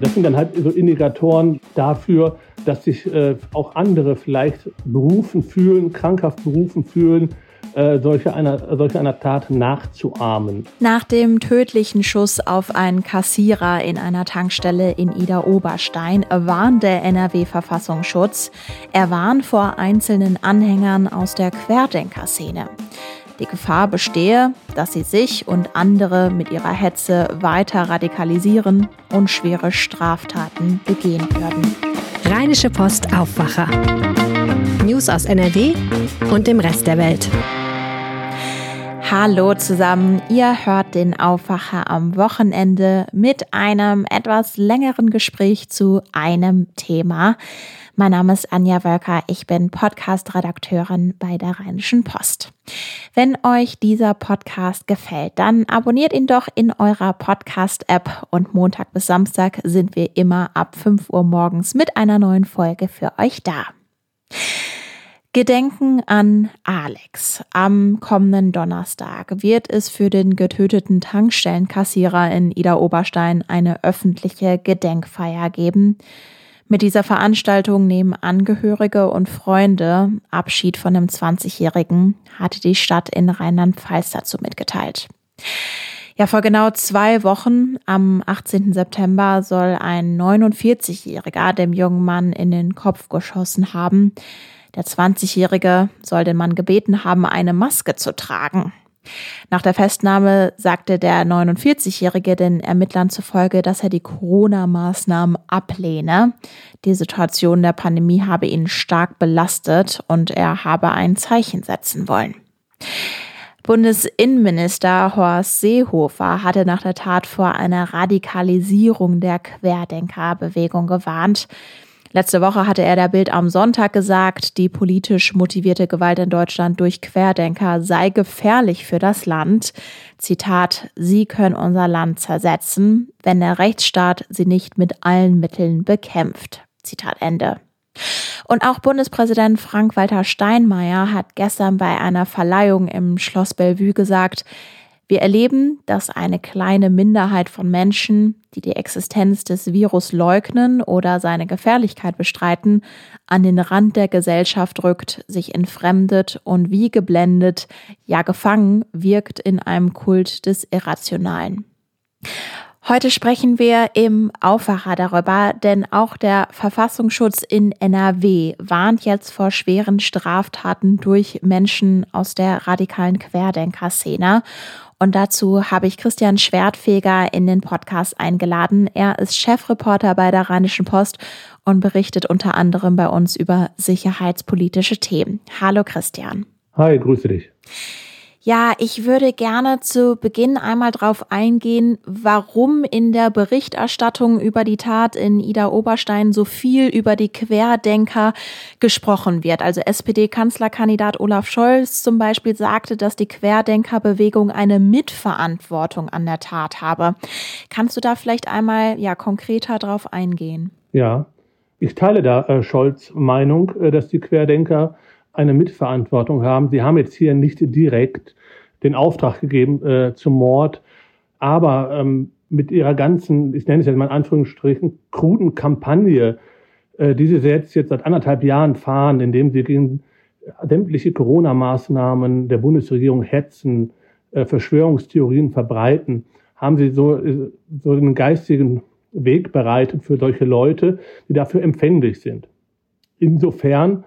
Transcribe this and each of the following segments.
Das sind dann halt so Indikatoren dafür, dass sich äh, auch andere vielleicht berufen fühlen, krankhaft berufen fühlen, äh, solche, einer, solche einer Tat nachzuahmen. Nach dem tödlichen Schuss auf einen Kassierer in einer Tankstelle in Ida-Oberstein warnt der NRW-Verfassungsschutz. Er warnt vor einzelnen Anhängern aus der Querdenker-Szene. Die Gefahr bestehe, dass sie sich und andere mit ihrer Hetze weiter radikalisieren und schwere Straftaten begehen würden. Rheinische Post Aufwacher. News aus NRW und dem Rest der Welt. Hallo zusammen, ihr hört den Aufwacher am Wochenende mit einem etwas längeren Gespräch zu einem Thema. Mein Name ist Anja Wölker, ich bin Podcast-Redakteurin bei der Rheinischen Post. Wenn euch dieser Podcast gefällt, dann abonniert ihn doch in eurer Podcast-App und Montag bis Samstag sind wir immer ab 5 Uhr morgens mit einer neuen Folge für euch da. Gedenken an Alex. Am kommenden Donnerstag wird es für den getöteten Tankstellenkassierer in Ida Oberstein eine öffentliche Gedenkfeier geben. Mit dieser Veranstaltung nehmen Angehörige und Freunde Abschied von einem 20-Jährigen, hatte die Stadt in Rheinland-Pfalz dazu mitgeteilt. Ja, vor genau zwei Wochen, am 18. September, soll ein 49-Jähriger dem jungen Mann in den Kopf geschossen haben. Der 20-Jährige soll den Mann gebeten haben, eine Maske zu tragen. Nach der Festnahme sagte der 49-Jährige den Ermittlern zufolge, dass er die Corona-Maßnahmen ablehne. Die Situation der Pandemie habe ihn stark belastet und er habe ein Zeichen setzen wollen. Bundesinnenminister Horst Seehofer hatte nach der Tat vor einer Radikalisierung der Querdenkerbewegung gewarnt. Letzte Woche hatte er der Bild am Sonntag gesagt, die politisch motivierte Gewalt in Deutschland durch Querdenker sei gefährlich für das Land. Zitat, sie können unser Land zersetzen, wenn der Rechtsstaat sie nicht mit allen Mitteln bekämpft. Zitat Ende. Und auch Bundespräsident Frank-Walter Steinmeier hat gestern bei einer Verleihung im Schloss Bellevue gesagt, wir erleben, dass eine kleine Minderheit von Menschen, die die Existenz des Virus leugnen oder seine Gefährlichkeit bestreiten, an den Rand der Gesellschaft rückt, sich entfremdet und wie geblendet, ja gefangen wirkt in einem Kult des Irrationalen. Heute sprechen wir im Aufwacher darüber, denn auch der Verfassungsschutz in NRW warnt jetzt vor schweren Straftaten durch Menschen aus der radikalen Querdenker-Szene. Und dazu habe ich Christian Schwertfeger in den Podcast eingeladen. Er ist Chefreporter bei der Rheinischen Post und berichtet unter anderem bei uns über sicherheitspolitische Themen. Hallo Christian. Hi, grüße dich. Ja, ich würde gerne zu Beginn einmal darauf eingehen, warum in der Berichterstattung über die Tat in Ida Oberstein so viel über die Querdenker gesprochen wird. Also SPD-Kanzlerkandidat Olaf Scholz zum Beispiel sagte, dass die Querdenkerbewegung eine Mitverantwortung an der Tat habe. Kannst du da vielleicht einmal ja konkreter drauf eingehen? Ja, ich teile da äh, Scholz Meinung, äh, dass die Querdenker eine Mitverantwortung haben. Sie haben jetzt hier nicht direkt den Auftrag gegeben äh, zum Mord, aber ähm, mit ihrer ganzen, ich nenne es jetzt mal in Anführungsstrichen, kruden Kampagne, äh, die sie jetzt, jetzt seit anderthalb Jahren fahren, indem sie gegen sämtliche Corona-Maßnahmen der Bundesregierung hetzen, äh, Verschwörungstheorien verbreiten, haben sie so, äh, so einen geistigen Weg bereitet für solche Leute, die dafür empfänglich sind. Insofern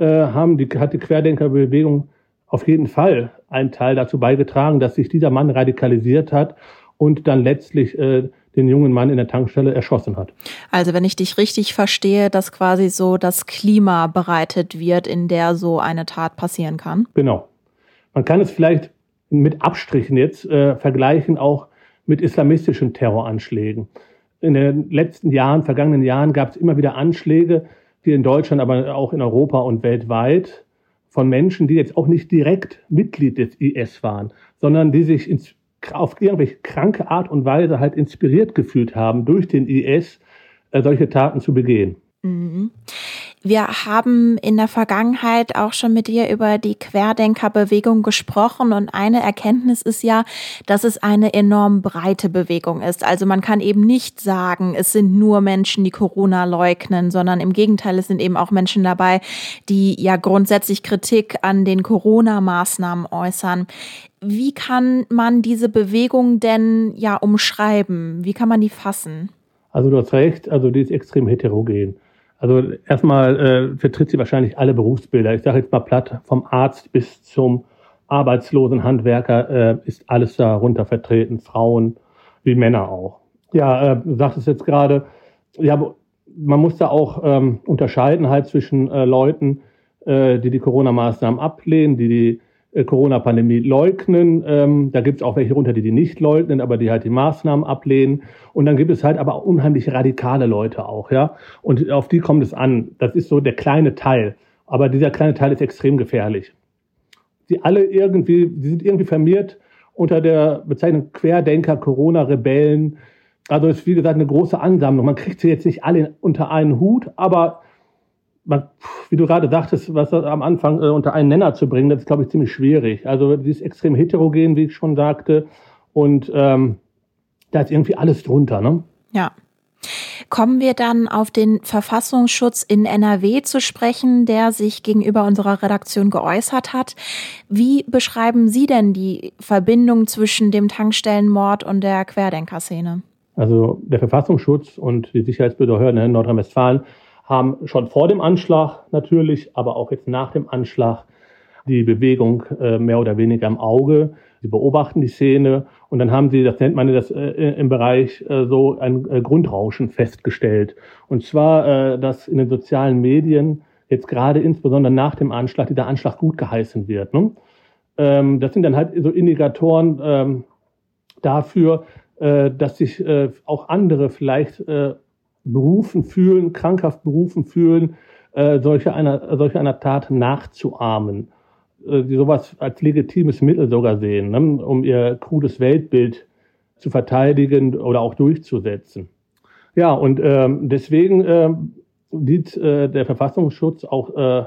haben die, hat die Querdenkerbewegung auf jeden Fall einen Teil dazu beigetragen, dass sich dieser Mann radikalisiert hat und dann letztlich äh, den jungen Mann in der Tankstelle erschossen hat. Also wenn ich dich richtig verstehe, dass quasi so das Klima bereitet wird, in der so eine Tat passieren kann. Genau. Man kann es vielleicht mit Abstrichen jetzt äh, vergleichen, auch mit islamistischen Terroranschlägen. In den letzten Jahren, vergangenen Jahren gab es immer wieder Anschläge, die in Deutschland, aber auch in Europa und weltweit von Menschen, die jetzt auch nicht direkt Mitglied des IS waren, sondern die sich ins, auf irgendwelche kranke Art und Weise halt inspiriert gefühlt haben, durch den IS äh, solche Taten zu begehen. Mhm. Wir haben in der Vergangenheit auch schon mit dir über die Querdenkerbewegung gesprochen und eine Erkenntnis ist ja, dass es eine enorm breite Bewegung ist. Also man kann eben nicht sagen, es sind nur Menschen, die Corona leugnen, sondern im Gegenteil, es sind eben auch Menschen dabei, die ja grundsätzlich Kritik an den Corona-Maßnahmen äußern. Wie kann man diese Bewegung denn ja umschreiben? Wie kann man die fassen? Also du hast recht, also die ist extrem heterogen. Also erstmal äh, vertritt sie wahrscheinlich alle Berufsbilder. Ich sage jetzt mal platt, vom Arzt bis zum arbeitslosen Handwerker äh, ist alles darunter vertreten, Frauen wie Männer auch. Ja, äh, du sagtest jetzt gerade, ja, man muss da auch ähm, unterscheiden halt zwischen äh, Leuten, äh, die die Corona-Maßnahmen ablehnen, die die Corona-Pandemie leugnen. Ähm, da gibt es auch welche runter, die die nicht leugnen, aber die halt die Maßnahmen ablehnen. Und dann gibt es halt aber unheimlich radikale Leute auch, ja. Und auf die kommt es an. Das ist so der kleine Teil. Aber dieser kleine Teil ist extrem gefährlich. Die alle irgendwie, die sind irgendwie vermehrt unter der Bezeichnung Querdenker, Corona-Rebellen. Also ist wie gesagt eine große Ansammlung. Man kriegt sie jetzt nicht alle unter einen Hut, aber man, wie du gerade sagtest, was am Anfang äh, unter einen Nenner zu bringen, das ist, glaube ich, ziemlich schwierig. Also die ist extrem heterogen, wie ich schon sagte. Und ähm, da ist irgendwie alles drunter, ne? Ja. Kommen wir dann auf den Verfassungsschutz in NRW zu sprechen, der sich gegenüber unserer Redaktion geäußert hat. Wie beschreiben Sie denn die Verbindung zwischen dem Tankstellenmord und der Querdenkerszene? Also der Verfassungsschutz und die Sicherheitsbehörden in Nordrhein-Westfalen haben schon vor dem Anschlag natürlich, aber auch jetzt nach dem Anschlag die Bewegung äh, mehr oder weniger im Auge. Sie beobachten die Szene und dann haben sie, das nennt man das äh, im Bereich äh, so ein äh, Grundrauschen festgestellt. Und zwar, äh, dass in den sozialen Medien jetzt gerade insbesondere nach dem Anschlag dieser Anschlag gut geheißen wird. Ne? Ähm, das sind dann halt so Indikatoren ähm, dafür, äh, dass sich auch andere vielleicht berufen fühlen, krankhaft berufen fühlen, äh, solche, einer, solche einer Tat nachzuahmen, äh, die sowas als legitimes Mittel sogar sehen, ne, um ihr krudes Weltbild zu verteidigen oder auch durchzusetzen. Ja, und ähm, deswegen äh, sieht äh, der Verfassungsschutz auch äh,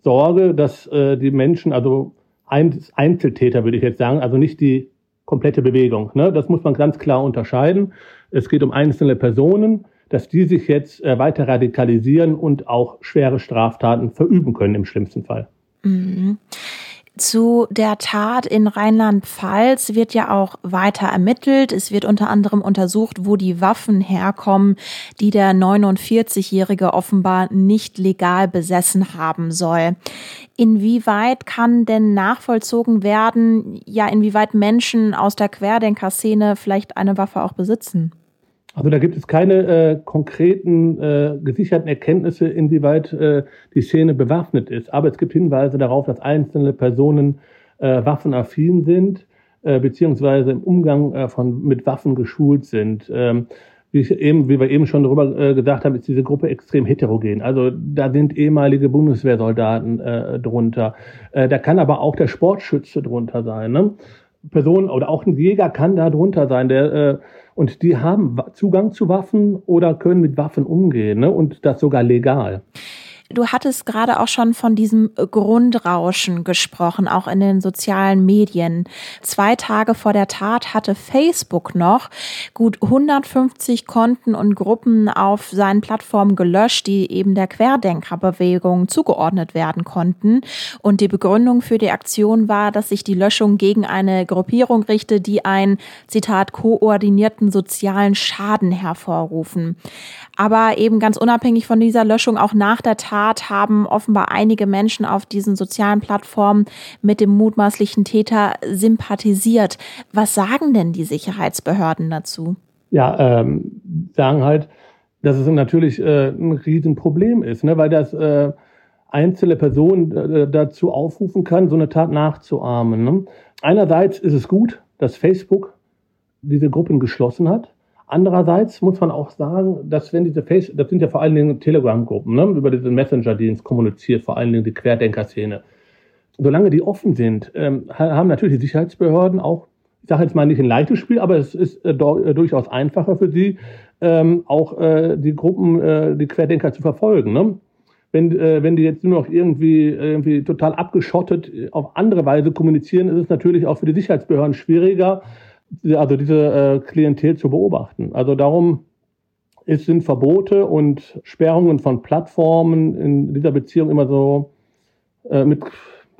Sorge, dass äh, die Menschen, also Einzeltäter würde ich jetzt sagen, also nicht die komplette Bewegung. Ne? Das muss man ganz klar unterscheiden. Es geht um einzelne Personen, dass die sich jetzt äh, weiter radikalisieren und auch schwere Straftaten verüben können im schlimmsten Fall. Mhm. Zu der Tat in Rheinland-Pfalz wird ja auch weiter ermittelt. Es wird unter anderem untersucht, wo die Waffen herkommen, die der 49-Jährige offenbar nicht legal besessen haben soll. Inwieweit kann denn nachvollzogen werden, ja, inwieweit Menschen aus der Querdenker-Szene vielleicht eine Waffe auch besitzen? Also da gibt es keine äh, konkreten äh, gesicherten Erkenntnisse, inwieweit äh, die Szene bewaffnet ist. Aber es gibt Hinweise darauf, dass einzelne Personen äh, waffenaffin sind, äh, beziehungsweise im Umgang äh, von, mit Waffen geschult sind. Ähm, wie, ich eben, wie wir eben schon darüber äh, gesagt haben, ist diese Gruppe extrem heterogen. Also da sind ehemalige Bundeswehrsoldaten äh, drunter. Äh, da kann aber auch der Sportschütze drunter sein. Ne? Person oder auch ein Jäger kann da drunter sein, der äh, und die haben Zugang zu Waffen oder können mit Waffen umgehen ne? und das sogar legal. Du hattest gerade auch schon von diesem Grundrauschen gesprochen, auch in den sozialen Medien. Zwei Tage vor der Tat hatte Facebook noch gut 150 Konten und Gruppen auf seinen Plattformen gelöscht, die eben der Querdenkerbewegung zugeordnet werden konnten. Und die Begründung für die Aktion war, dass sich die Löschung gegen eine Gruppierung richte, die einen, Zitat, koordinierten sozialen Schaden hervorrufen. Aber eben ganz unabhängig von dieser Löschung, auch nach der Tat haben offenbar einige Menschen auf diesen sozialen Plattformen mit dem mutmaßlichen Täter sympathisiert. Was sagen denn die Sicherheitsbehörden dazu? Ja, ähm, sagen halt, dass es natürlich äh, ein Riesenproblem ist, ne? weil das äh, einzelne Personen äh, dazu aufrufen kann, so eine Tat nachzuahmen. Ne? Einerseits ist es gut, dass Facebook diese Gruppen geschlossen hat. Andererseits muss man auch sagen, dass wenn diese Face, das sind ja vor allen Dingen Telegram-Gruppen, ne, über diesen Messenger-Dienst kommuniziert, vor allen Dingen die Querdenker-Szene. Solange die offen sind, ähm, haben natürlich die Sicherheitsbehörden auch, ich sage jetzt mal nicht ein leichtes Spiel, aber es ist äh, äh, durchaus einfacher für sie, ähm, auch äh, die Gruppen, äh, die Querdenker zu verfolgen. Ne? wenn, äh, wenn die jetzt nur noch irgendwie, irgendwie total abgeschottet auf andere Weise kommunizieren, ist es natürlich auch für die Sicherheitsbehörden schwieriger, also diese äh, Klientel zu beobachten. Also darum es sind Verbote und Sperrungen von Plattformen in dieser Beziehung immer so äh, mit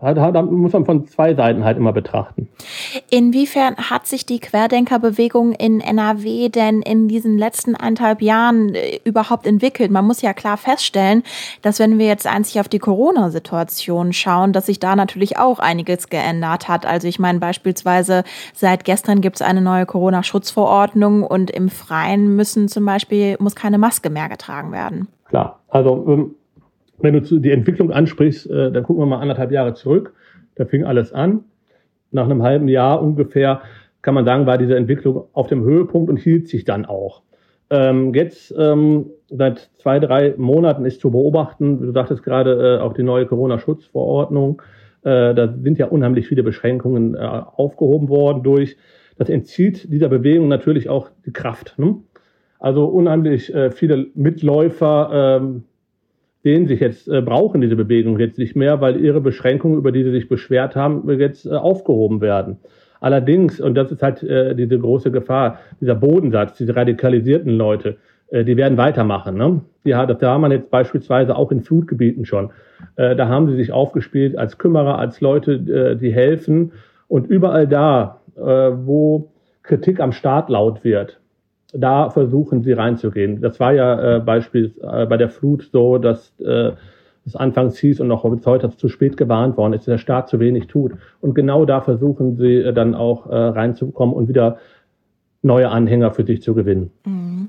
da muss man von zwei Seiten halt immer betrachten. Inwiefern hat sich die Querdenkerbewegung in NRW denn in diesen letzten eineinhalb Jahren äh, überhaupt entwickelt? Man muss ja klar feststellen, dass wenn wir jetzt einzig auf die Corona-Situation schauen, dass sich da natürlich auch einiges geändert hat. Also ich meine beispielsweise seit gestern gibt es eine neue Corona-Schutzverordnung und im Freien müssen zum Beispiel muss keine Maske mehr getragen werden. Klar, also ähm, wenn du die Entwicklung ansprichst, äh, dann gucken wir mal anderthalb Jahre zurück. Da fing alles an. Nach einem halben Jahr ungefähr kann man sagen, war diese Entwicklung auf dem Höhepunkt und hielt sich dann auch. Ähm, jetzt ähm, seit zwei, drei Monaten ist zu beobachten, du sagtest gerade äh, auch die neue Corona-Schutzverordnung, äh, da sind ja unheimlich viele Beschränkungen aufgehoben worden durch. Das entzieht dieser Bewegung natürlich auch die Kraft. Ne? Also unheimlich viele Mitläufer ähm, sehen sich jetzt, äh, brauchen diese Bewegung jetzt nicht mehr, weil ihre Beschränkungen, über die sie sich beschwert haben, jetzt äh, aufgehoben werden. Allerdings, und das ist halt äh, diese große Gefahr, dieser Bodensatz, diese radikalisierten Leute, äh, die werden weitermachen. Ne? Die das sah man jetzt beispielsweise auch in Flutgebieten schon. Äh, da haben sie sich aufgespielt als Kümmerer, als Leute, äh, die helfen. Und überall da, äh, wo Kritik am Staat laut wird, da versuchen sie reinzugehen. Das war ja äh, beispielsweise äh, bei der Flut so, dass äh, es anfangs hieß und noch bis heute zu spät gewarnt worden ist, dass der Staat zu wenig tut. Und genau da versuchen sie äh, dann auch äh, reinzukommen und wieder neue Anhänger für sich zu gewinnen. Mhm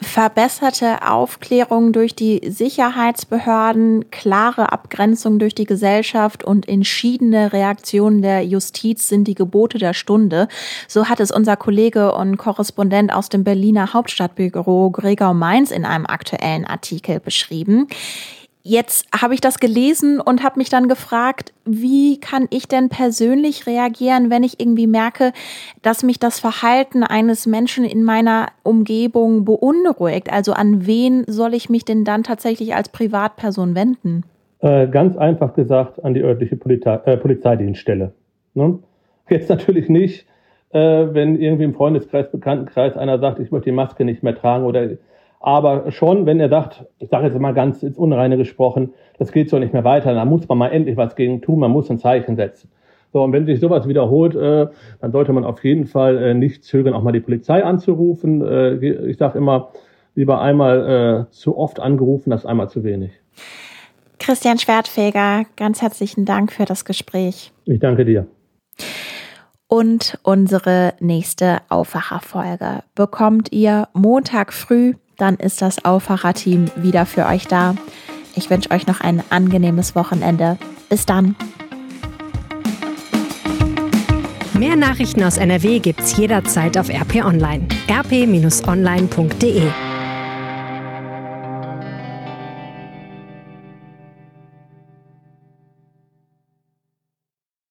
verbesserte Aufklärung durch die Sicherheitsbehörden, klare Abgrenzung durch die Gesellschaft und entschiedene Reaktionen der Justiz sind die Gebote der Stunde. So hat es unser Kollege und Korrespondent aus dem Berliner Hauptstadtbüro Gregor Mainz in einem aktuellen Artikel beschrieben. Jetzt habe ich das gelesen und habe mich dann gefragt, wie kann ich denn persönlich reagieren, wenn ich irgendwie merke, dass mich das Verhalten eines Menschen in meiner Umgebung beunruhigt? Also an wen soll ich mich denn dann tatsächlich als Privatperson wenden? Äh, ganz einfach gesagt an die örtliche Polizei, äh, Polizeidienststelle. Ne? Jetzt natürlich nicht, äh, wenn irgendwie im Freundeskreis, Bekanntenkreis einer sagt, ich möchte die Maske nicht mehr tragen oder aber schon, wenn er sagt, ich sage jetzt mal ganz ins Unreine gesprochen, das geht so nicht mehr weiter, dann muss man mal endlich was gegen tun, man muss ein Zeichen setzen. So, und wenn sich sowas wiederholt, äh, dann sollte man auf jeden Fall äh, nicht zögern, auch mal die Polizei anzurufen. Äh, ich sage immer, lieber einmal äh, zu oft angerufen, als einmal zu wenig. Christian Schwertfeger, ganz herzlichen Dank für das Gespräch. Ich danke dir. Und unsere nächste Aufwacherfolge bekommt ihr Montag früh dann ist das Aufwacherteam wieder für euch da. Ich wünsche euch noch ein angenehmes Wochenende. Bis dann. Mehr Nachrichten aus NRW gibt's jederzeit auf RP Online. rp-online.de